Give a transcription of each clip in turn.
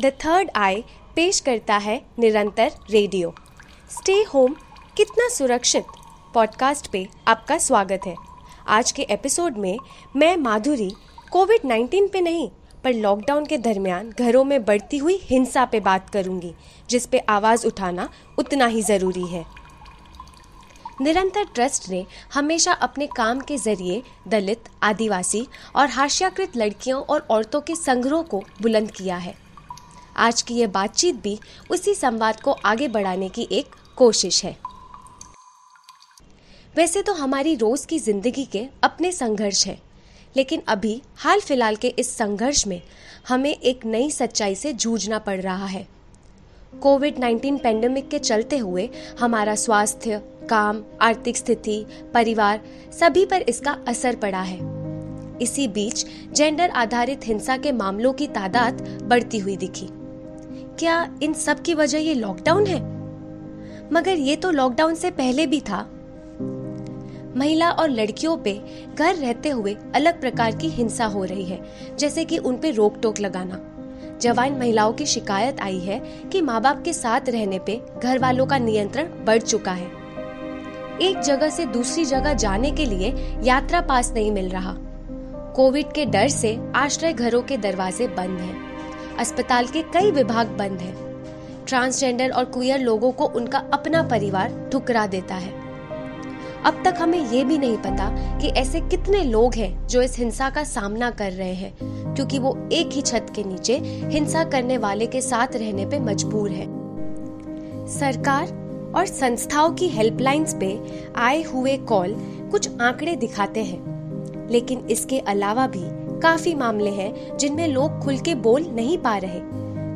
The third आई पेश करता है निरंतर रेडियो। स्टे होम कितना सुरक्षित पॉडकास्ट पे आपका स्वागत है। आज के एपिसोड में मैं माधुरी कोविड 19 पे नहीं, पर लॉकडाउन के दरमियान घरों में बढ़ती हुई हिंसा पे बात करूँगी, जिस पे आवाज़ उठाना उतना ही ज़रूरी है। निरंतर ट्रस्ट ने हमेशा अपने काम के ज़रिए दलित, आदिवासी और हाशियाकृत लड़कियों और औरतों के संग्रह को बुलंद किया है। आज की ये बातचीत भी उसी संवाद को आगे बढ़ाने की एक कोशिश है। वैसे तो हमारी रोज की ज़िंदगी के अपने संघर्ष है, लेकिन अभी हाल फ़िलहाल के इस संघर्ष में हमें एक नई सच्चाई से जूझना पड़ रहा है। कोविड 19 पेंडेमिक के चलते हुए हमारा स्वास्थ्य, काम, आर्थिक स्थिति, परिवार सभी पर इसका असर पड़ा है। इसी बीच जेंडर आधारित हिंसा के मामलों की तादाद बढ़ती हुई दिखी। क्या इन सब की वजह ये लॉकडाउन है? मगर ये तो लॉकडाउन से पहले भी था। महिला और लड़कियों पे घर रहते हुए अलग प्रकार की हिंसा हो रही है, जैसे कि उन पे रोक टोक लगाना। जवान महिलाओं की शिकायत आई है कि माँ बाप के साथ रहने पे घर वालों का नियंत्रण बढ़ चुका है। एक जगह से दूसरी जगह जाने के लिए यात्रा पास नहीं मिल रहा। कोविड के डर से आश्रय घरों के दरवाजे बंद हैं। अस्पताल के कई विभाग बंद हैं। ट्रांसजेंडर और क्वियर लोगों को उनका अपना परिवार ठुकरा देता है। अब तक हमें ये भी नहीं पता कि ऐसे कितने लोग हैं जो इस हिंसा का सामना कर रहे हैं, क्योंकि वो एक ही छत के नीचे हिंसा करने वाले के साथ रहने पे मजबूर है। सरकार और संस्थाओं की हेल्पलाइंस पे आए हुए कॉल कुछ आंकड़े दिखाते हैं, लेकिन इसके अलावा भी काफ़ी मामले हैं जिनमें लोग खुल के बोल नहीं पा रहे।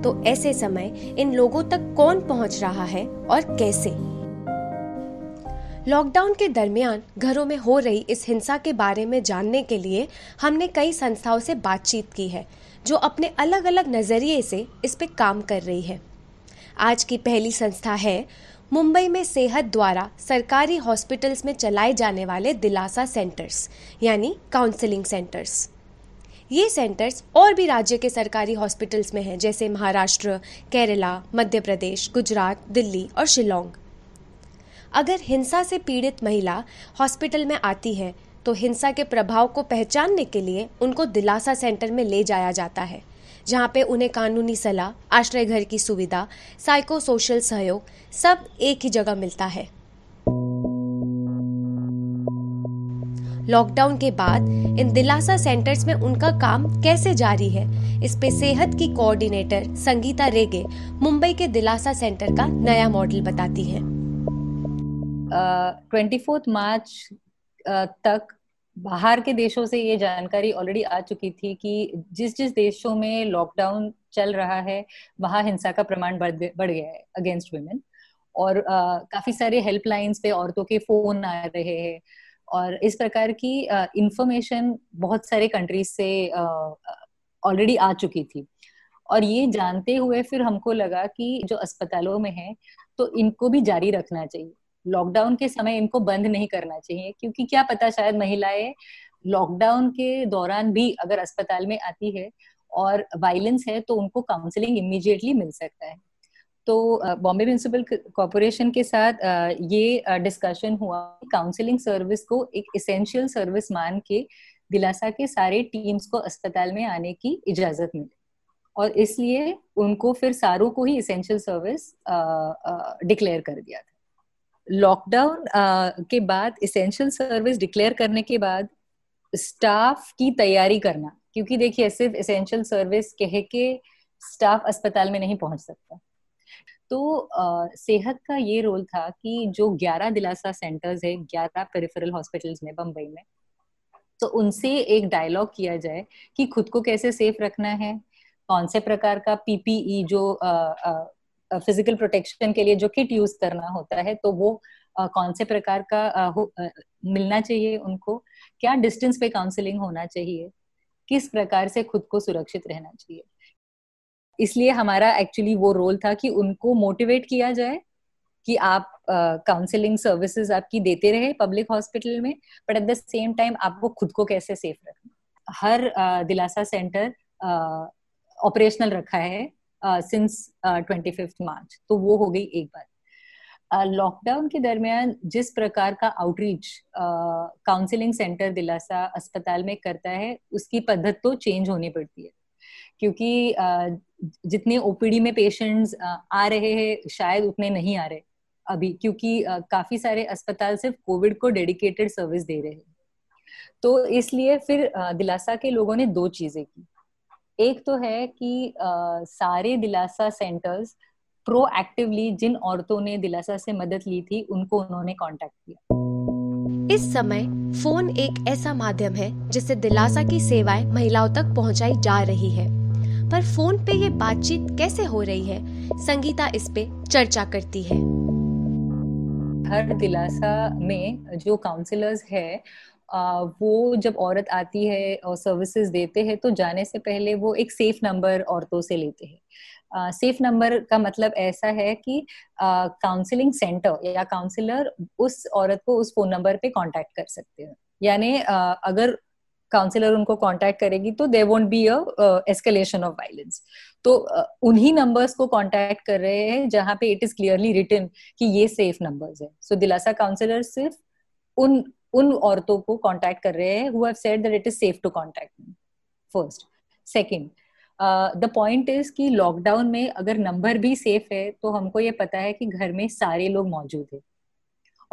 तो ऐसे समय इन लोगों तक कौन पहुँच रहा है और कैसे? लॉकडाउन के दरमियान घरों में हो रही इस हिंसा के बारे में जानने के लिए हमने कई संस्थाओं से बातचीत की है, जो अपने अलग अलग नज़रिए से इस पे काम कर रही है। आज की पहली संस्था है, मुंबई में सेहत द्वारा सरकारी हॉस्पिटल्स में चलाए जाने वाले दिलासा सेंटर्स, यानी काउंसलिंग सेंटर्स। ये सेंटर्स और भी राज्य के सरकारी हॉस्पिटल्स में हैं, जैसे महाराष्ट्र, केरला, मध्य प्रदेश, गुजरात, दिल्ली और शिलोंग। अगर हिंसा से पीड़ित महिला हॉस्पिटल में आती है तो हिंसा के प्रभाव को पहचानने के लिए उनको दिलासा सेंटर में ले जाया जाता है, जहाँ पे उन्हें कानूनी सलाह, आश्रय घर की सुविधा साइको सोशल सहयोग सब एक ही जगह मिलता है। लॉकडाउन के बाद इन दिलासा सेंटर्स में उनका काम कैसे जारी है? इस पे सेहत की कोऑर्डिनेटर संगीता रेगे मुंबई के दिलासा सेंटर का नया मॉडल बताती है। ट्वेंटी फोर्थ मार्च तक बाहर के देशों से ये जानकारी ऑलरेडी आ चुकी थी कि जिस जिस देशों में लॉकडाउन चल रहा है वहाँ हिंसा का प्रमाण बढ़ बढ़ गया है अगेंस्ट वुमेन और uh, काफ़ी सारे हेल्पलाइंस पे औरतों के फ़ोन आ रहे हैं। और इस प्रकार की इंफॉर्मेशन बहुत सारे कंट्रीज़ से ऑलरेडी आ चुकी थी। और ये जानते हुए फिर हमको लगा कि जो अस्पतालों में है तो इनको भी जारी रखना चाहिए। लॉकडाउन के समय इनको बंद नहीं करना चाहिए, क्योंकि क्या पता शायद महिलाएँ लॉकडाउन के दौरान भी अगर अस्पताल में आती है और वायलेंस है तो उनको काउंसलिंग इमीडिएटली मिल सकता है। तो बॉम्बे म्यूनिसिपल कॉरपोरेशन के साथ ये डिस्कशन हुआ काउंसलिंग सर्विस को एक इसेंशियल सर्विस मान के दिलासा के सारे टीम्स को अस्पताल में आने की इजाज़त मिली। और इसलिए उनको फिर सारों को ही इसेंशियल सर्विस डिक्लेयर कर दिया था। लॉकडाउन के बाद इसेंशियल सर्विस डिक्लेयर करने के बाद स्टाफ की तैयारी करना, क्योंकि देखिए सिर्फ़ इसेंशियल सर्विस कह के स्टाफ अस्पताल में नहीं पहुँच सकता। तो आ, सेहत का ये रोल था कि जो 11 दिलासा सेंटर्स है 11 पेरिफेरल हॉस्पिटल्स में बम्बई में तो उनसे एक डायलॉग किया जाए कि खुद को कैसे सेफ़ रखना है कौन से प्रकार का पीपीई जो आ, आ, फ़िज़िकल प्रोटेक्शन के लिए जो किट यूज़ करना होता है तो वो uh, कौन से प्रकार का uh, uh, मिलना चाहिए उनको क्या डिस्टेंस पे काउंसलिंग होना चाहिए किस प्रकार से खुद को सुरक्षित रहना चाहिए। इसलिए हमारा एक्चुअली वो रोल था कि उनको मोटिवेट किया जाए कि आप काउंसलिंग uh, सर्विसेज़ आपकी देते रहे पब्लिक हॉस्पिटल में but at the same time आपको खुद को कैसे सेफ़ रखना हर uh, Dilaasa centre operational uh, रखा है सिंस ट्वेंटी फिफ्थ मार्च। तो वो हो गई एक बात लॉकडाउन के दरमियान जिस प्रकार का आउटरीच काउंसलिंग सेंटर दिलासा अस्पताल में करता है उसकी पद्धत तो चेंज होनी पड़ती है। क्योंकि जितने ओपीडी में पेशेंट्स आ रहे हैं, शायद उतने नहीं आ रहे अभी, क्योंकि काफ़ी सारे अस्पताल सिर्फ़ कोविड को डेडिकेटेड सर्विस दे रहे हैं। तो इसलिए फिर दिलासा के लोगों ने दो चीज़ें की। एक तो है कि सारे दिलासा सेंटर्स प्रोएक्टिवली जिन औरतों ने दिलासा से मदद ली थी, उनको उन्होंने कांटेक्ट किया। इस समय फ़ोन एक ऐसा माध्यम है जिससे दिलासा की सेवाएँ महिलाओं तक पहुंचाई जा रही है। पर फ़ोन पे ये बातचीत कैसे हो रही है? संगीता इस पे चर्चा करती है। हर दिलासा में जो काउंसलर्स है वो जब औरत आती है और सर्विसेज़ देते हैं तो जाने से पहले वो एक सेफ़ नंबर औरतों से लेते हैं। सेफ़ नंबर का मतलब ऐसा है कि काउंसलिंग uh, सेंटर या काउंसलर उस औरत को उस फ़ोन नंबर पे कांटेक्ट कर सकते हैं। यानी uh, अगर काउंसलर उनको कांटेक्ट करेगी तो they won't be a escalation of violence तो उन्हीं नंबर्स को कांटेक्ट कर रहे हैं जहाँ पे इट इज़ क्लियरली रिटन कि ये सेफ़ नंबर्स है। सो so, दिलासा काउंसलर सिर्फ़ उन उन औरतों को कांटेक्ट कर रहे हैं who have said that it is safe to contact first second the point is कि लॉकडाउन में अगर नंबर भी सेफ़ है तो हमको ये पता है कि घर में सारे लोग मौजूद है।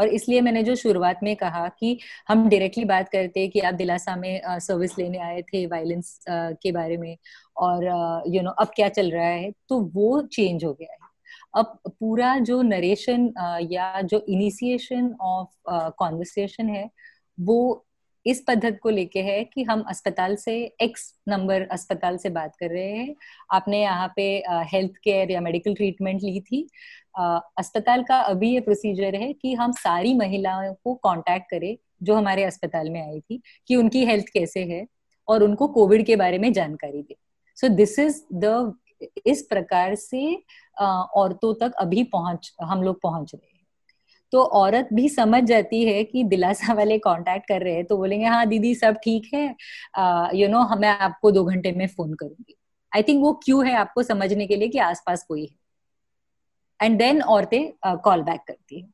और इसलिए मैंने जो शुरुआत में कहा कि हम डायरेक्टली बात करते हैं कि आप दिलासा में सर्विस लेने आए थे वायलेंस के बारे में और यू नो अब क्या चल रहा है तो वो चेंज हो गया है। अब पूरा जो नरेशन या जो इनिशिएशन ऑफ़ कॉन्वर्सेशन है, वो इस पद्धत को लेके है कि हम अस्पताल से एक्स नंबर अस्पताल से बात कर रहे हैं। आपने यहाँ पे हेल्थ केयर या मेडिकल ट्रीटमेंट ली थी। अस्पताल का अभी ये प्रोसीजर है कि हम सारी महिलाओं को कांटेक्ट करें, जो हमारे अस्पताल में आई थी, कि उनकी हेल्थ कैसे है और उनको कोविड के बारे में जानकारी दे। सो दिस इज़ द इस प्रकार से औरतों तक अभी पहुँच, हम लोग पहुँच रहे हैं। तो औरत भी समझ जाती है कि दिलासा वाले कांटेक्ट कर रहे हैं तो बोलेंगे हाँ दीदी, सब ठीक है। यू नो मैं आपको दो घंटे में फ़ोन करूँगी। आई थिंक वो क्यों है आपको समझने के लिए कि आसपास कोई है? एंड देन औरतें कॉल बैक करती है।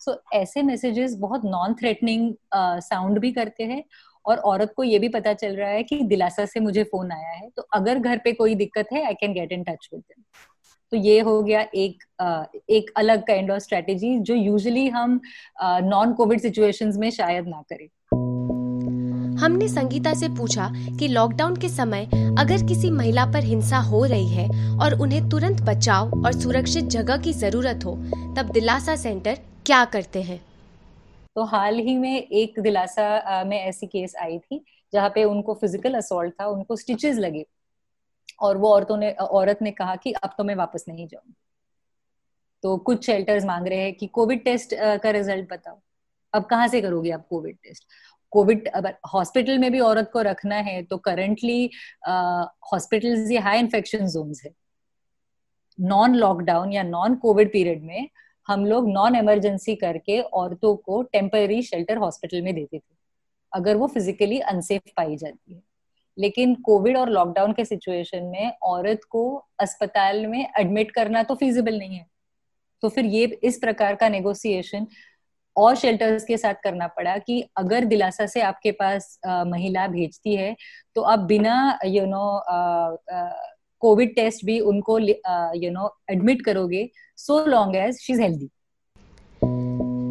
सो so, ऐसे मैसेजेस बहुत नॉन थ्रेटनिंग साउंड भी करते हैं। और औरत को ये भी पता चल रहा है कि दिलासा से मुझे फ़ोन आया है। तो अगर घर पे कोई दिक्कत है I can get in touch with them तो ये हो गया एक एक अलग काइंड ऑफ़ स्ट्रेटेजी जो यूजुअली हम नॉन कोविड सिचुएशंस में शायद ना करें। हमने संगीता से पूछा कि लॉकडाउन के समय अगर किसी महिला पर हिंसा हो रही है और उन्हें तुरंत बचाव और सुरक्षित जगह की ज़रूरत हो, तब दिलासा सेंटर क्या करते हैं? तो हाल ही में एक दिलासा में ऐसी केस आई थी, जहाँ पे उनको फ़िज़िकल असोल्ट था, उनको स्टिचेस लगे और वो औरतों ने औरत ने कहा कि अब तो मैं वापस नहीं जाऊँगी। तो कुछ शेल्टर्स मांग रहे हैं कि कोविड टेस्ट का रिज़ल्ट बताओ। अब कहाँ से करोगे आप कोविड टेस्ट कोविड अगर हॉस्पिटल में भी औरत को रखना है तो करंटली हॉस्पिटल ये हाई इन्फेक्शन जोन है। नॉन लॉकडाउन या नॉन कोविड पीरियड में हम लोग नॉन इमरजेंसी करके औरतों को टेम्पररी शेल्टर हॉस्पिटल में देते थे। अगर वो फिजिकली अनसेफ पाई जाती है। लेकिन कोविड और लॉकडाउन के सिचुएशन में औरत को अस्पताल में एडमिट करना तो फिजिबल नहीं है। तो फिर ये इस प्रकार का नेगोशिएशन और शेल्टर्स के साथ करना पड़ा कि अगर दिलासा से आपके पास आ, महिला भेजती है तो आप बिना यू नो कोविड टेस्ट भी उनको यू नो एडमिट करोगे so long as she is healthy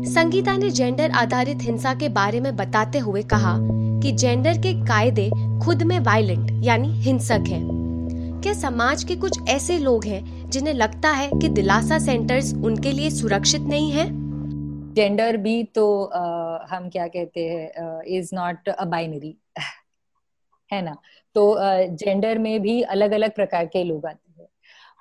Sangeeta ने जेंडर आधारित हिंसा के बारे में बताते हुए कहा कि जेंडर के कायदे खुद में वायलेंट यानी हिंसक हैं। क्या समाज के कुछ ऐसे लोग हैं जिन्हें लगता है कि दिलासा सेंटर्स उनके लिए सुरक्षित नहीं है जेंडर भी तो आ, हम क्या कहते हैं इज़ नॉट अ बाइनरी है ना? तो जेंडर में भी अलग अलग प्रकार के लोग आते हैं।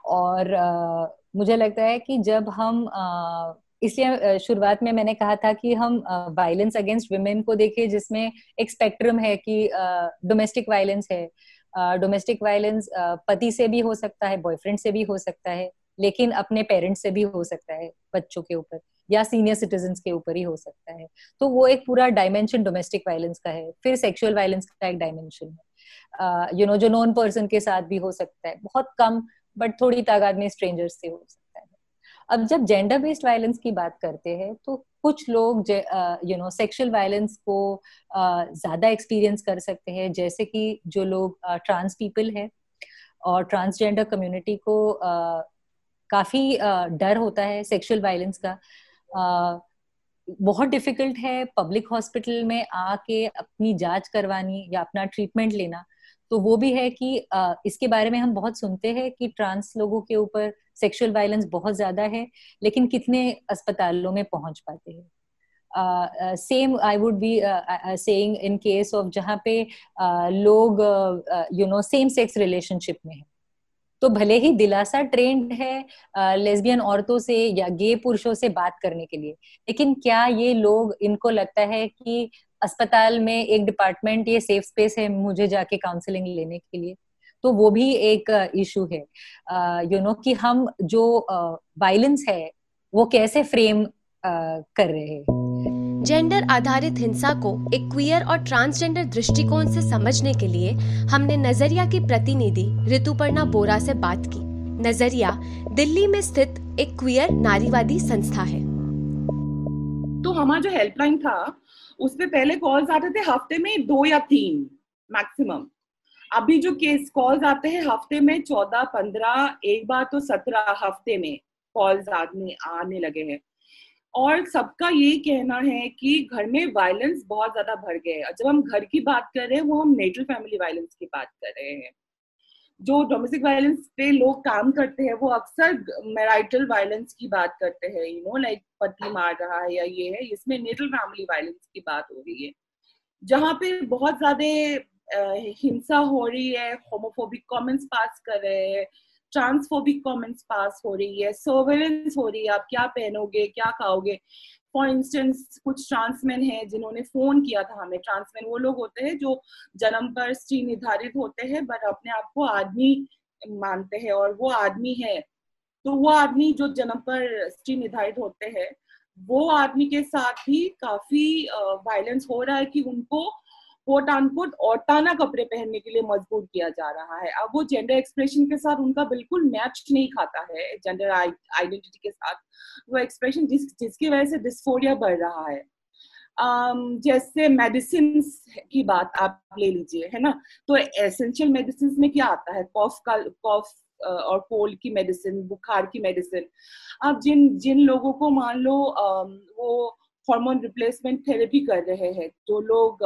और आ, मुझे लगता है कि जब हम आ, इसलिए शुरुआत में मैंने कहा था कि हम वायलेंस अगेंस्ट वुमेन को देखें जिसमें एक स्पेक्ट्रम है कि डोमेस्टिक वायलेंस है। डोमेस्टिक वायलेंस पति से भी हो सकता है बॉयफ्रेंड से भी हो सकता है लेकिन अपने पेरेंट्स से भी हो सकता है बच्चों के ऊपर। या सीनियर सिटीजन के ऊपर ही हो सकता है। तो वो एक पूरा डायमेंशन डोमेस्टिक वायलेंस का है फिर सेक्सुअल वायलेंस का एक डायमेंशन है। यू नो जो नॉन पर्सन के साथ भी हो सकता है बहुत कम बट थोड़ी तादाद में स्ट्रेंजर्स से हो सकता है। अब जब जेंडर बेस्ड वायलेंस की बात करते हैं तो कुछ लोग यू नो सेक्सुअल वायलेंस को ज़्यादा एक्सपीरियंस कर सकते हैं जैसे कि जो लोग ट्रांस पीपल है और ट्रांसजेंडर कम्युनिटी को uh, काफ़ी डर होता है सेक्सुअल वायलेंस का। बहुत डिफ़िकल्ट है पब्लिक हॉस्पिटल में आके अपनी जाँच करवानी या अपना ट्रीटमेंट लेना। तो वो भी है कि इसके बारे में हम बहुत सुनते हैं कि ट्रांस लोगों के ऊपर सेक्सुअल वायलेंस बहुत ज़्यादा है लेकिन कितने अस्पतालों में पहुँच पाते हैं। Same I would be saying in case of जहाँ पे uh, लोग you know same sex relationship में है। तो भले ही दिलासा ट्रेंड है लेस्बियन औरतों से या गे पुरुषों से बात करने के लिए, लेकिन क्या ये लोग, इनको लगता है कि अस्पताल में एक डिपार्टमेंट, ये सेफ़ स्पेस है मुझे जाके काउंसलिंग लेने के लिए? तो वो भी एक इशू है। यू नो कि हम जो वायलेंस है, वो कैसे फ्रेम कर रहे हैं? जेंडर आधारित हिंसा को एक क्वियर और ट्रांसजेंडर दृष्टिकोण से समझने के लिए हमने नज़रिया की प्रतिनिधि ऋतुपर्णा बोरा से बात की। नज़रिया, दिल्ली में स्थित एक क्वियर नारीवादी संस्था है। तो हमारा जो हेल्पलाइन था उसमें पहले कॉल्स आते थे हफ़्ते में दो या तीन मैक्सिमम अभी जो केस कॉल्स आते हैं हफ़्ते में चौदह, पंद्रह, एक बार तो सत्रह हफ़्ते में कॉल्स आने आने लगे हैं। और सबका यही कहना है कि घर में वायलेंस बहुत ज़्यादा बढ़ गया है। जब हम घर की बात कर रहे हैं, वो हम नेटल फैमिली वायलेंस की बात कर रहे हैं। जो डोमेस्टिक वायलेंस पे लोग काम करते हैं, वो अक्सर मैराइटल वायलेंस की बात करते हैं। यू नो लाइक पति मार रहा है या ये है, इसमें नेटल फैमिली वायलेंस की बात हो रही है। जहाँ पे बहुत ज़्यादा हिंसा हो रही है होमोफोबिक कमेंट्स पास कर रहे हैं ट्रांसफोबिक कमेंट्स पास हो रही है सर्वेलेंस हो रही है, आप क्या पहनोगे, क्या खाओगे? फॉर इंस्टेंस कुछ ट्रांसमैन है जिन्होंने फ़ोन किया था हमें। ट्रांसमैन वो लोग होते हैं जो जन्म पर स्त्री निर्धारित होते हैं बट अपने आप को आदमी मानते हैं और वो आदमी है। तो वो आदमी जो जन्म पर स्त्री निर्धारित होते हैं, वो आदमी के साथ भी काफ़ी वायलेंस हो रहा है कि उनको कोट अनकोट औरताना कपड़े पहनने के लिए मजबूर किया जा रहा है। अब वो जेंडर एक्सप्रेशन के साथ उनका बिल्कुल मैच नहीं खाता है जेंडर आइडेंटिटी के साथ। वो एक्सप्रेशन जिस जिसकी वजह से डिस्फोरिया बढ़ रहा है। um, जैसे मेडिसिन की बात आप ले लीजिए है ना? तो एसेंशियल मेडिसिन में क्या आता है? कॉफ का कॉफ और कोल्ड की मेडिसिन बुखार की मेडिसिन अब जिन जिन लोगों को मान लो वो हार्मोन रिप्लेसमेंट थेरेपी कर रहे हैं, जो लोग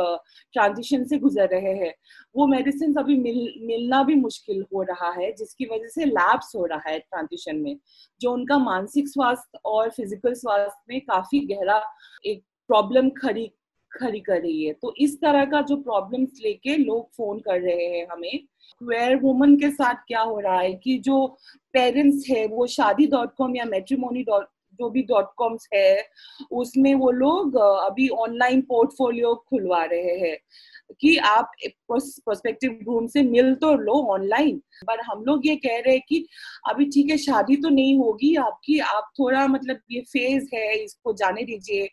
ट्रांजिशन से गुजर रहे हैं, वो मेडिसिन अभी मिल, मिलना भी मुश्किल हो रहा है, जिसकी वजह से लैब्स हो रहा है ट्रांजिशन में, जो उनका मानसिक स्वास्थ्य और फ़िज़िकल स्वास्थ्य में काफ़ी गहरा एक प्रॉब्लम खड़ी खड़ी कर रही है। तो इस तरह का जो प्रॉब्लम्स लेके लोग फ़ोन कर रहे हैं हमें क्वेयर वुमन के साथ क्या हो रहा है कि जो पेरेंट्स है, वो शादी डॉट कॉम या मेट्रीमोनी डॉट जो भी डॉट कॉम्स है, उसमें वो लोग अभी ऑनलाइन पोर्टफोलियो खुलवा रहे हैं कि आप प्रोस्पेक्टिव ग्रूम से मिल तो लो ऑनलाइन पर हम लोग ये कह रहे हैं कि अभी ठीक है, शादी तो नहीं होगी आपकी, आप थोड़ा मतलब ये फ़ेज़ है, इसको जाने दीजिए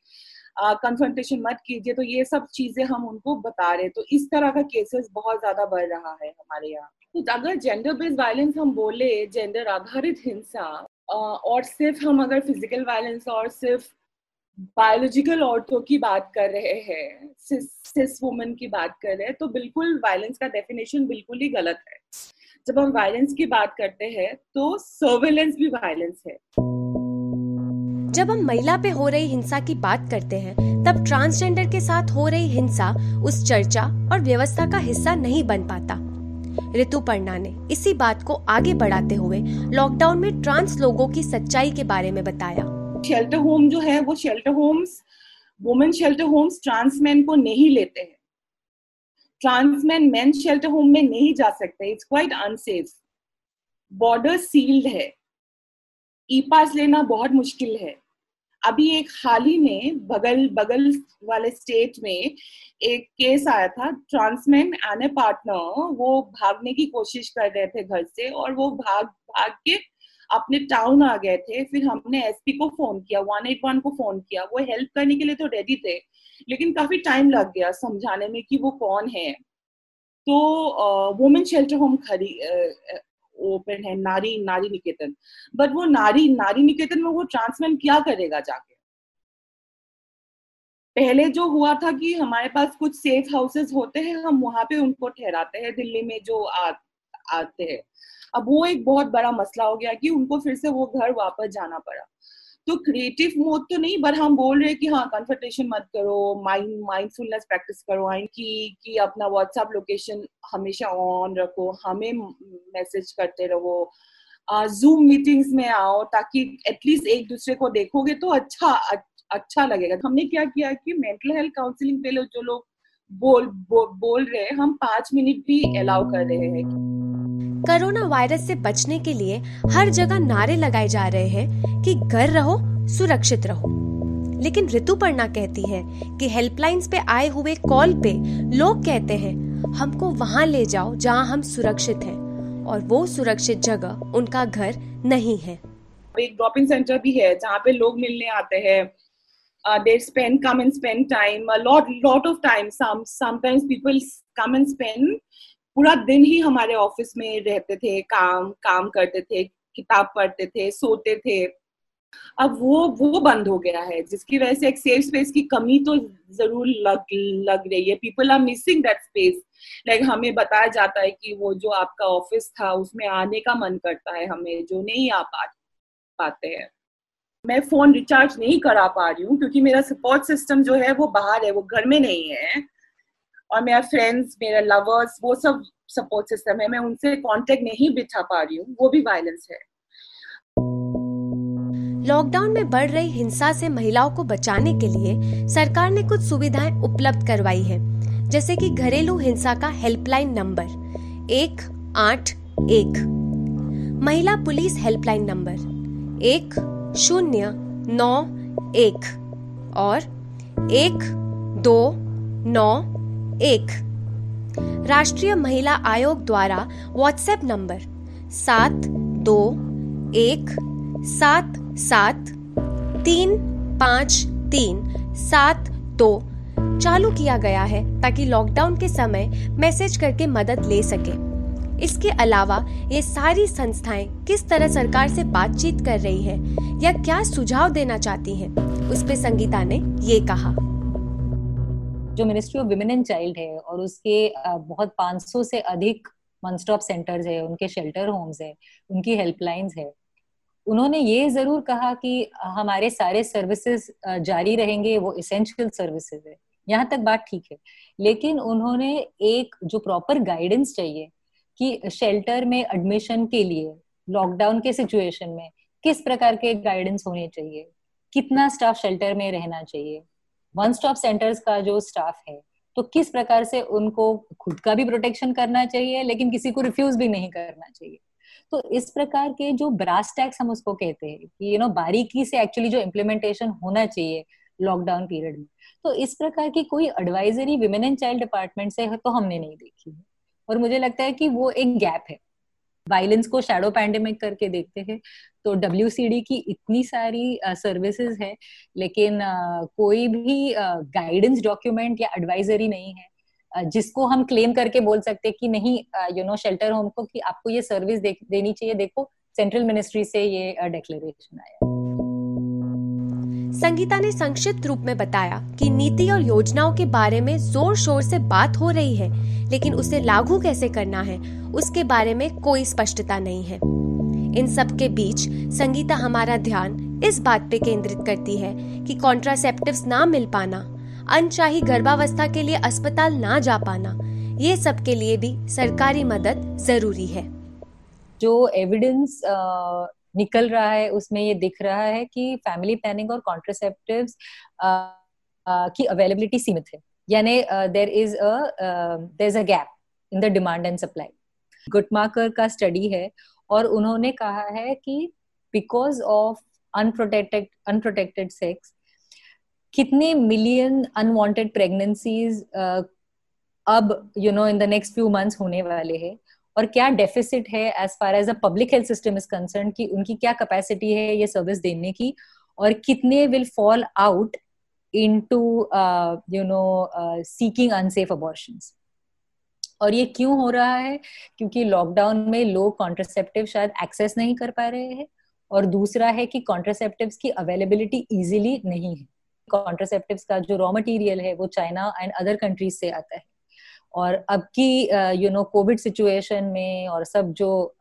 कंसल्टेशन मत कीजिए तो ये सब चीज़ें हम उनको बता रहे हैं। तो इस तरह का केसेस बहुत ज़्यादा बढ़ रहा है हमारे यहाँ। तो अगर जेंडर बेस्ड वायलेंस हम बोले जेंडर आधारित हिंसा और सिर्फ़ हम अगर फ़िज़िकल वायलेंस और सिर्फ़ बायोलॉजिकल औरतों की बात कर रहे हैं सिस वुमेन की बात कर रहे हैं तो बिल्कुल वायलेंस का डेफिनेशन बिल्कुल ही गलत है। जब हम वायलेंस की बात करते हैं तो सर्वेलेंस भी वायलेंस है। जब हम महिला पे हो रही हिंसा की बात करते हैं, तब ट्रांसजेंडर के साथ हो रही हिंसा उस चर्चा और व्यवस्था का हिस्सा नहीं बन पाता। ऋतुपर्णा ने इसी बात को आगे बढ़ाते हुए लॉकडाउन में ट्रांस लोगों की सच्चाई के बारे में बताया। शेल्टर होम जो है, वो shelter homes women shelter homes trans man को नहीं लेते हैं। Trans man men shelter home में नहीं जा सकते it's quite unsafe border sealed है। ई पास लेना बहुत मुश्किल है। अभी एक हाल ही में बगल बगल वाले स्टेट में एक केस आया था। ट्रांसमैन एंड ए पार्टनर वो भागने की कोशिश कर रहे थे घर से और वो भाग भाग के अपने टाउन आ गए थे। फिर हमने एसपी को फ़ोन किया वन एट वन को फ़ोन किया। वो हेल्प करने के लिए तो रेडी थे, लेकिन काफ़ी टाइम लग गया समझाने में कि वो कौन है। तो वुमेन शेल्टर होम खड़ी ओपन है नारी नारी निकेतन। बट वो नारी नारी निकेतन में वो ट्रांसमैन क्या करेगा जाके? पहले जो हुआ था कि हमारे पास कुछ सेफ़ हाउसेस होते हैं हम वहाँ पे उनको ठहराते हैं दिल्ली में जो आ, आते हैं। अब वो एक बहुत बड़ा मसला हो गया कि उनको फिर से वो घर वापस जाना पड़ा। तो क्रिएटिव मोड तो नहीं बट हम बोल रहे हैं कि हाँ कन्फर्टेशन मत करो माइंड माइंडफुलनेस प्रैक्टिस करो आइन की कि अपना व्हाट्सएप लोकेशन हमेशा ऑन रखो हमें मैसेज करते रहो। जूम मीटिंग्स में आओ ताकि एटलीस्ट एक दूसरे को देखोगे तो अच्छा अच्छा लगेगा। हमने क्या किया कि मेंटल हेल्थ काउंसलिंग पे जो लोग बोल बो, बोल रहे हैं हम पाँच मिनट भी अलाउ कर रहे हैं। कोरोना वायरस से बचने के लिए हर जगह नारे लगाए जा रहे हैं कि घर रहो, सुरक्षित रहो। लेकिन ऋतुपर्णा कहती है कि हेल्पलाइंस पे आए हुए कॉल पे लोग कहते हैं, हमको वहाँ ले जाओ जहाँ हम सुरक्षित हैं। और वो सुरक्षित जगह उनका घर नहीं है। एक ड्रॉपिंग सेंटर भी है जहाँ पे लोग मिलने आते हैं। Come and spend time. A lot lot of time. Some, sometimes people come and spend पूरा दिन ही हमारे ऑफ़िस में रहते थे, काम काम करते थे, किताब पढ़ते थे, सोते थे। अब वो वो बंद हो गया है, जिसकी वजह से एक सेफ़ स्पेस की कमी तो ज़रूर लग लग रही है। People are missing that space like हमें बताया जाता है कि वो जो आपका ऑफ़िस था, उसमें आने का मन करता है हमें, जो नहीं आ पा, पाते हैं। मैं फ़ोन रिचार्ज नहीं करा पा रही हूँ, क्योंकि मेरा सपोर्ट सिस्टम जो है, वो बाहर है, वो घर में नहीं है। और मेरा फ्रेंड्स मेरा लवर्स वो सब सपोर्ट सिस्टम है। मैं उनसे कांटेक्ट नहीं बिठा पा रही हूँ। वो भी वायलेंस है। लॉकडाउन में बढ़ रही हिंसा से महिलाओं को बचाने के लिए सरकार ने कुछ सुविधाएँ उपलब्ध करवाई है। जैसे कि घरेलू हिंसा का हेल्पलाइन नंबर एक आठ एक। महिला पुलिस हेल्पलाइन नंबर एक शून्य नौ एक। और एक दो नौ एक, राष्ट्रीय महिला आयोग द्वारा व्हाट्सएप नंबर सात दो एक सात सात तीन पाँच तीन सात दो चालू किया गया है ताकि लॉकडाउन के समय मैसेज करके मदद ले सके। इसके अलावा ये सारी संस्थाएँ किस तरह सरकार से बातचीत कर रही है या क्या सुझाव देना चाहती हैं, उस पर संगीता ने ये कहा। जो ministry of women and child है और उसके बहुत 500 से अधिक वन स्टॉप सेंटर्स है, उनके शेल्टर होम्स है, उनकी हेल्पलाइंस है। उन्होंने ये ज़रूर कहा कि हमारे सारे सर्विसेज़ जारी रहेंगे, वो इसेंशियल सर्विसेज़ है। यहाँ तक बात ठीक है। लेकिन उन्होंने एक जो प्रॉपर गाइडेंस चाहिए कि शेल्टर में एडमिशन के लिए लॉकडाउन के सिचुएशन में किस प्रकार के गाइडेंस होने चाहिए, कितना स्टाफ शेल्टर में रहना चाहिए वन स्टॉप सेंटर्स का जो स्टाफ है तो किस प्रकार से उनको खुद का भी प्रोटेक्शन करना चाहिए, लेकिन किसी को रिफ्यूज भी नहीं करना चाहिए? तो इस प्रकार के जो ब्रास टैक्स हम उसको कहते हैं कि यू नो बारीकी से एक्चुअली जो इम्प्लीमेंटेशन होना चाहिए लॉकडाउन पीरियड में तो इस प्रकार की कोई advisory women and child department से तो हमने नहीं देखी है। और मुझे लगता है कि वो एक गैप है। वायलेंस को शेडो पैंडेमिक करके देखते हैं तो डब्ल्यू की इतनी सारी सर्विसेज़ uh, है लेकिन uh, कोई भी गाइडेंस डॉक्यूमेंट या एडवाइजरी नहीं है जिसको हम क्लेम करके बोल सकते कि नहीं यू नो शेल्टर होम को कि आपको ये सर्विस दे, देनी चाहिए देखो सेंट्रल मिनिस्ट्री से ये डिक्लेरेशन आया। संगीता ने संक्षिप्त रूप में बताया कि नीति और योजनाओं के बारे में ज़ोर शोर से बात हो रही है, लेकिन उसे लागू कैसे करना है, उसके बारे में कोई स्पष्टता नहीं है। इन सब के बीच संगीता हमारा ध्यान इस बात पे केंद्रित करती है कि कॉन्ट्रासेप्टिव्स ना मिल पाना, अनचाही गर्भावस्था के लिए अस्पताल ना जा पाना, ये सब के लिए भी सरकारी मदद ज़रूरी है। जो एविडेंस निकल रहा है, उसमें ये दिख रहा है कि फैमिली प्लानिंग और कॉन्ट्रासेप्टिव की अवेलेबिलिटी सीमित है। यानी there is a there is a gap in the demand and supply Guttmacher का स्टडी है और उन्होंने कहा है कि because of unprotected unprotected sex कितने मिलियन अनवांटेड प्रेगनेंसीज अब you know in the next few months होने वाले हैं। और क्या डेफिसिट है as far as a public health system is concern कि उनकी क्या कैपेसिटी है ये सर्विस देने की और कितने will fall out into you know seeking unsafe abortion और ये क्यों हो रहा है? क्योंकि लॉकडाउन में लोग कॉन्ट्रासेप्टिव शायद एक्सेस नहीं कर पा रहे हैं और दूसरा है कि कॉन्ट्रासेप्टिव्स की अवेलेबिलिटी इजीली नहीं है। कॉन्ट्रासेप्टिव्स का जो रॉ मटेरियल है वो चाइना एंड अदर कंट्रीज़ से आता है। और अब की यू नो कोविड सिचुएशन में और सब जो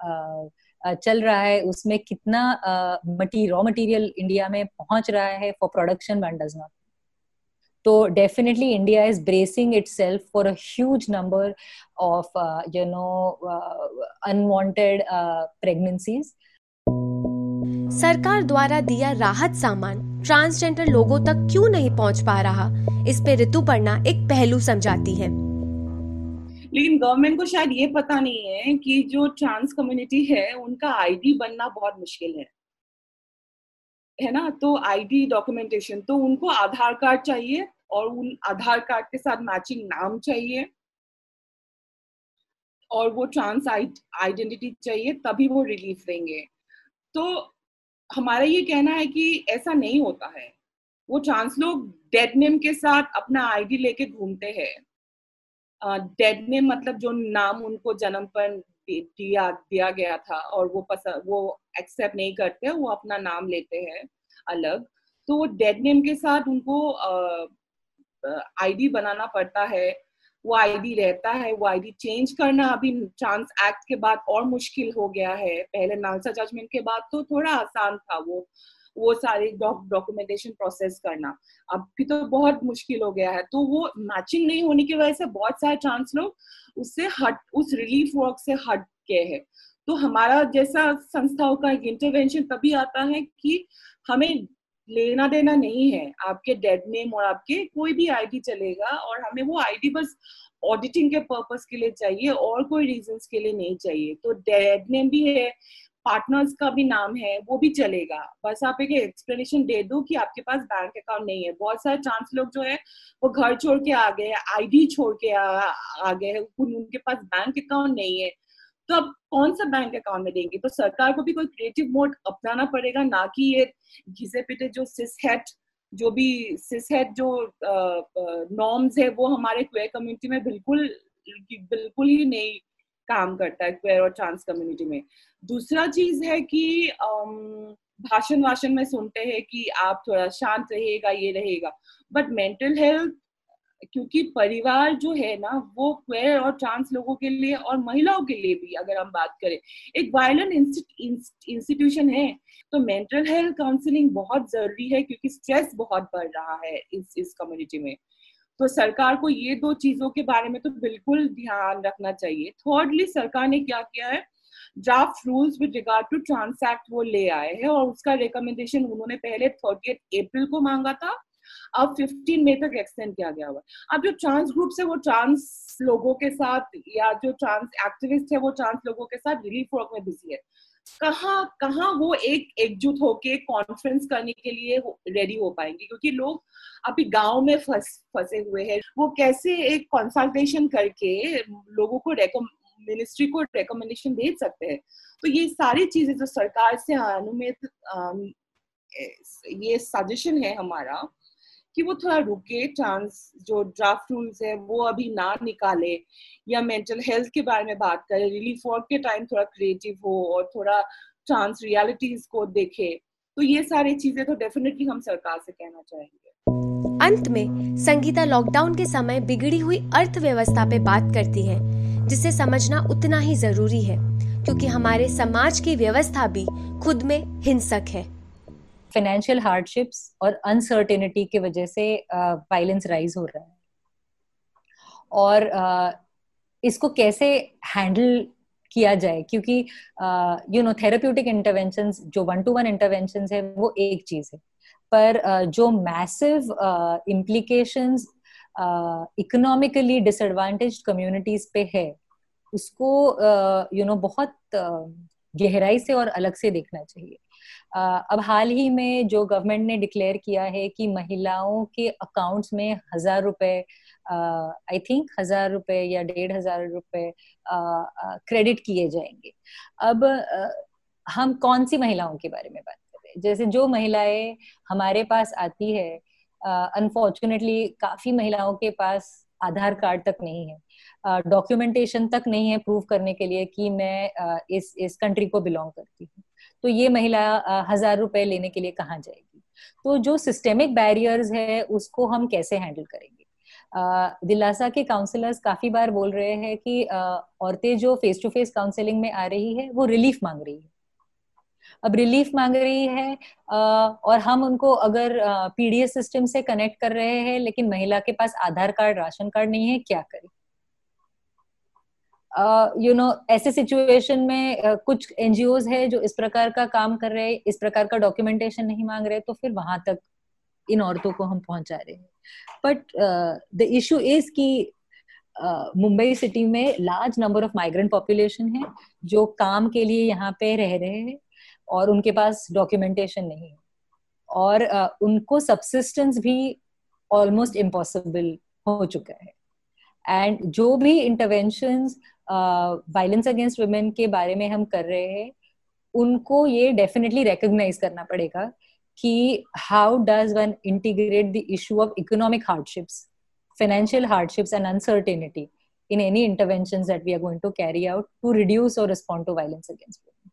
चल रहा है, उसमें कितना रॉ मटेरियल इंडिया में पहुँच रहा है for production one does not तो definitely India is bracing itself for a huge number of you know unwanted pregnancies सरकार द्वारा दिया राहत सामान ट्रांसजेंडर लोगों तक क्यों नहीं पहुँच पा रहा? इस पे ऋतु पढ़ना एक पहलू समझाती है। लेकिन गवर्नमेंट को शायद ये पता नहीं है कि जो ट्रांस कम्युनिटी है, उनका आईडी बनना बहुत मुश्किल है। है ना? तो आईडी डॉक्यूमेंटेशन तो उनको आधार कार्ड चाहिए और उन आधार कार्ड के साथ मैचिंग नाम चाहिए। और वो ट्रांस आइडेंटिटी चाहिए, तभी वो रिलीफ देंगे। तो हमारा ये कहना है कि ऐसा नहीं होता है। वो ट्रांस लोग डेड नेम के साथ अपना आईडी लेके घूमते हैं। डेड नेम मतलब जो नाम उनको जन्म पर दिया दिया गया था और वो पसंद वो एक्सेप्ट नहीं करते वो अपना नाम लेते हैं अलग। तो वो डेड नेम के साथ उनको आईडी बनाना पड़ता है, वो आईडी रहता है, वो आईडी चेंज करना अभी चांस एक्ट के बाद और मुश्किल हो गया है। पहले नालसा जजमेंट के बाद तो थोड़ा आसान था वो। वो सारी डॉक्यूमेंटेशन प्रोसेस करना। अब भी तो बहुत मुश्किल हो गया है। तो वो मैचिंग नहीं होने की वजह से बहुत सारे चांस लोग उससे हट उस रिलीफ वर्क से हट गए हैं। तो हमारा जैसा संस्थाओं का इंटरवेंशन तभी आता है कि हमें लेना देना नहीं है। आपके डेड नेम और आपके कोई भी आईडी चलेगा और हमें वो आईडी बस ऑडिटिंग के पर्पस के लिए चाहिए और कोई रीजंस के लिए नहीं चाहिए। तो डेड नेम भी है पार्टनर्स का भी नाम है वो भी चलेगा। बस आप एक एक्सप्लेनेशन दे दो कि आपके पास बैंक अकाउंट नहीं है। बहुत सारे चांस लोग जो है वो घर छोड़ के आ गए आईडी छोड़ के आ, आ गए उनके पास बैंक अकाउंट नहीं है। तो अब कौन सा बैंक अकाउंट में देंगे? तो सरकार को भी कोई क्रिएटिव मोड अपनाना पड़ेगा ना कि ये घिसे पिटे जो सिस हेट जो भी सिस हेट जो नॉर्म्स है वो हमारे क्वेयर कम्युनिटी में बिल्कुल बिल्कुल ही नहीं काम करता है क्वेयर और ट्रांस कम्युनिटी में। दूसरा चीज़ है कि भाषण वाषण में सुनते हैं कि आप थोड़ा शांत रहेगा, ये रहेगा। बट मेंटल हेल्थ क्योंकि परिवार जो है ना, वो क्वेर और ट्रांस लोगों के लिए और महिलाओं के लिए भी, अगर हम बात करें। एक वायलेंट इंस्टीट्यूशन है तो मेंटल हेल्थ काउंसलिंग बहुत ज़रूरी है, क्योंकि स्ट्रेस बहुत बढ़ रहा है इस इस कम्युनिटी में। तो सरकार को ये दो चीज़ों के बारे में तो बिल्कुल ध्यान रखना चाहिए। थर्डली सरकार ने क्या किया है? Draft rules with regard to trans act वो ले आए हैं और उसका रिकमेंडेशन उन्होंने पहले थर्टी अप्रैल को मांगा था। अब 15 मई तक एक्सटेंड किया गया हुआ अब जो ट्रांस ग्रुप है वो ट्रांस लोगों के साथ या जो ट्रांस एक्टिविस्ट है वो ट्रांस लोगों के साथ रिलीफ वर्क में बिज़ी है। कहाँ कहाँ वो एक एकजुट होके कॉन्फ्रेंस करने के लिए रेडी हो पाएँगे? क्योंकि लोग अभी गाँव में फंस, फंसे हुए हैं। वो कैसे एक कंसल्टेशन करके लोगों को रेकम मिनिस्ट्री को रेकमेंडेशन भेज सकते हैं? तो ये सारी चीज़ें जो सरकार से अनुमित ये सजेशन है हमारा कि वो थोड़ा रुके चांस जो ड्राफ्ट रूल्स है, वो अभी ना निकाले, या मेंटल हेल्थ के बारे में बात करे रिलीफ वर्क के टाइम थोड़ा क्रिएटिव हो और थोड़ा ट्रांस रियलिटीज को देखे तो ये सारी चीज़ें तो डेफिनेटली हम सरकार से कहना चाहेंगे। अंत में, संगीता लॉकडाउन के समय बिगड़ी हुई अर्थव्यवस्था पे बात करती है, जिसे समझना उतना ही ज़रूरी है, क्योंकि हमारे समाज की व्यवस्था भी खुद में हिंसक है। फाइनेंशियल हार्डशिप्स और अनसर्टेनिटी की वजह से वायलेंस uh, राइज हो रहा है। और uh, इसको कैसे हैंडल किया जाए? क्योंकि यू नो थेराप्यूटिक इंटरवेंशन जो वन टू वन इंटरवेंशन है वो एक चीज़ है। पर uh, जो massive implications economically disadvantage communities पे है उसको you uh, know you know, बहुत uh, गहराई से और अलग से देखना चाहिए। अब हाल ही में जो गवर्नमेंट ने डिक्लेयर किया है कि महिलाओं के अकाउंट्स में हज़ार रुपए आई थिंक हज़ार रुपए या डेढ़ हज़ार रुपए क्रेडिट किए जाएँगे। अब हम कौन सी महिलाओं के बारे में बात कर रहे हैं? जैसे जो महिलाएँ हमारे पास आती है अनफॉर्चुनेटली uh, काफ़ी महिलाओं के पास आधार कार्ड तक नहीं है। डॉक्यूमेंटेशन uh, तक नहीं है प्रूव करने के लिए कि मैं uh, इस इस कंट्री को बिलोंग करती हूँ। तो ये महिला हज़ार रुपए लेने के लिए कहाँ जाएगी? तो जो सिस्टेमिक बैरियर्स है, उसको हम कैसे हैंडल करेंगे? दिलासा के काउंसलर्स काफ़ी बार बोल रहे हैं कि औरतें जो फेस टू फेस काउंसलिंग में आ रही है, वो रिलीफ मांग रही है। अब रिलीफ मांग रही है और हम उनको अगर पीडीएस सिस्टम से कनेक्ट कर रहे हैं, लेकिन महिला के पास आधार कार्ड, राशन कार्ड नहीं है, क्या करें? यू नो ऐसे सिचुएशन में uh, कुछ एनजीओ है जो इस प्रकार का काम कर रहे हैं इस प्रकार का डॉक्यूमेंटेशन नहीं मांग रहे तो फिर वहाँ तक इन औरतों को हम पहुँचा रहे हैं। बट द इशू इज़ कि मुंबई सिटी में large number of migrant population है जो काम के लिए यहाँ पे रह रहे हैं और उनके पास डॉक्यूमेंटेशन नहीं है। और uh, उनको सबसिस्टेंस भी ऑलमोस्ट इम्पॉसिबल हो चुका है। एंड जो भी इंटरवेंशन वायलेंस अगेंस्ट वुमेन के बारे में हम कर रहे हैं उनको ये डेफिनेटली रिकॉग्नाइज करना पड़ेगा कि how does one integrate the issue of economic hardships financial hardships and uncertainty in any interventions that we are going to carry out to reduce or respond to violence against women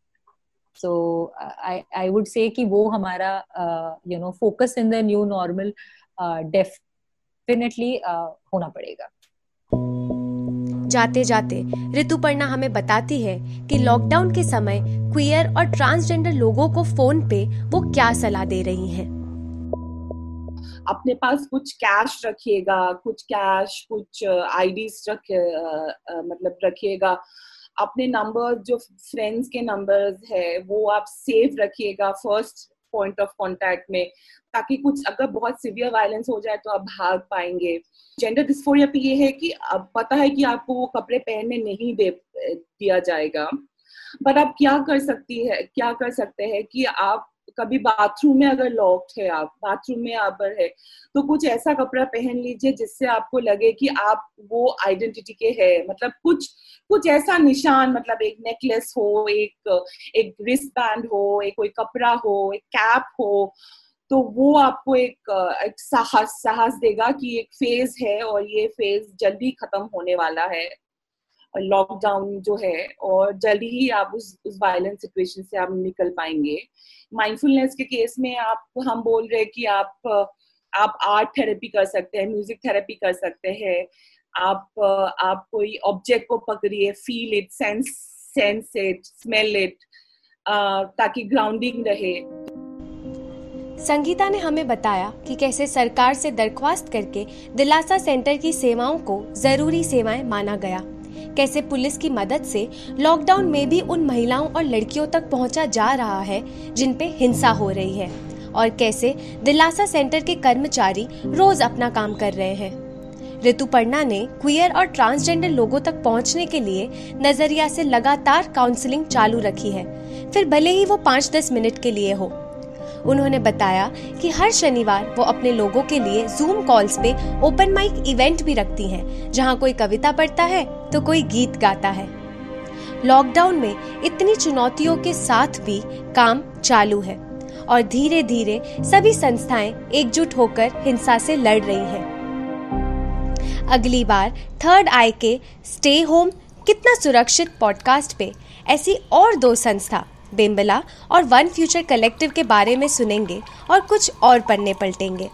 so i i would say कि वो हमारा you know focus in the new normal uh, definitely uh, होना पड़ेगा जाते जाते ऋतुपर्णा हमें बताती है कि लॉकडाउन के समय क्वियर और ट्रांसजेंडर लोगों को फ़ोन पे वो क्या सलाह दे रही हैं। अपने पास कुछ कैश रखिएगा, कुछ कैश कुछ आईडीज रख मतलब रखिएगा। अपने नंबर जो फ्रेंड्स के नंबर्स है, वो आप सेव रखिएगा। फ़र्स्ट पॉइंट ऑफ़ कॉन्टेक्ट में, ताकि कुछ अगर बहुत सिवियर वायलेंस हो जाए तो आप भाग पाएँगे। जेंडर डिस्फोरिया पे ये है कि अब पता है कि आपको वो कपड़े पहनने नहीं दे, दिया जाएगा। बट आप क्या कर सकती है, क्या कर सकते हैं कि आप कभी बाथरूम में अगर लॉक्ड है आप बाथरूम में अगर है तो कुछ ऐसा कपड़ा पहन लीजिए जिससे आपको लगे कि आप वो आइडेंटिटी के है। मतलब कुछ कुछ ऐसा निशान मतलब एक नेकलेस हो, एक एक रिस्ट बैंड हो, एक कोई कपड़ा हो, एक कैप हो तो वो आपको एक एक साहस साहस देगा कि एक फ़ेज़ है और ये फ़ेज़ जल्दी खत्म होने वाला है। लॉकडाउन जो है और जल्दी ही आप उस उस वायलेंट सिचुएशन से आप निकल पाएँगे। माइंडफुलनेस के केस में आप, हम बोल रहे हैं कि आप आप आर्ट थेरेपी कर सकते हैं म्यूज़िक थेरेपी कर सकते हैं। आप आप कोई ऑब्जेक्ट को पकड़िए feel it sense sense it smell it ताकि ग्राउंडिंग रहे। संगीता ने हमें बताया कि कैसे सरकार से दरख्वास्त करके दिलासा सेंटर की सेवाओं को ज़रूरी सेवाएँ माना गया। कैसे पुलिस की मदद से लॉकडाउन में भी उन महिलाओं और लड़कियों तक पहुँचा जा रहा है, जिन पे हिंसा हो रही है। और कैसे दिलासा सेंटर के कर्मचारी रोज अपना काम कर रहे हैं। ऋतुपर्णा ने क्वियर और ट्रांसजेंडर लोगों तक पहुँचने के लिए नज़रिया से लगातार काउंसलिंग चालू रखी है। फिर भले ही वो पाँच दस मिनट के लिए हो उन्होंने बताया कि हर शनिवार वो अपने लोगों के लिए जूम कॉल्स पे ओपन माइक इवेंट भी रखती हैं, जहाँ कोई कविता पढ़ता है तो कोई गीत गाता है। लॉकडाउन में इतनी चुनौतियों के साथ भी काम चालू है, और धीरे धीरे सभी संस्थाएँ एकजुट होकर हिंसा से लड़ रही हैं। अगली बार थर्ड आई के स्टे होम कितना सुरक्षित पॉडकास्ट पे, ऐसी और दो संस्था बेम्बला और वन फ्यूचर कलेक्टिव के बारे में सुनेंगे और कुछ और पन्ने पलटेंगे।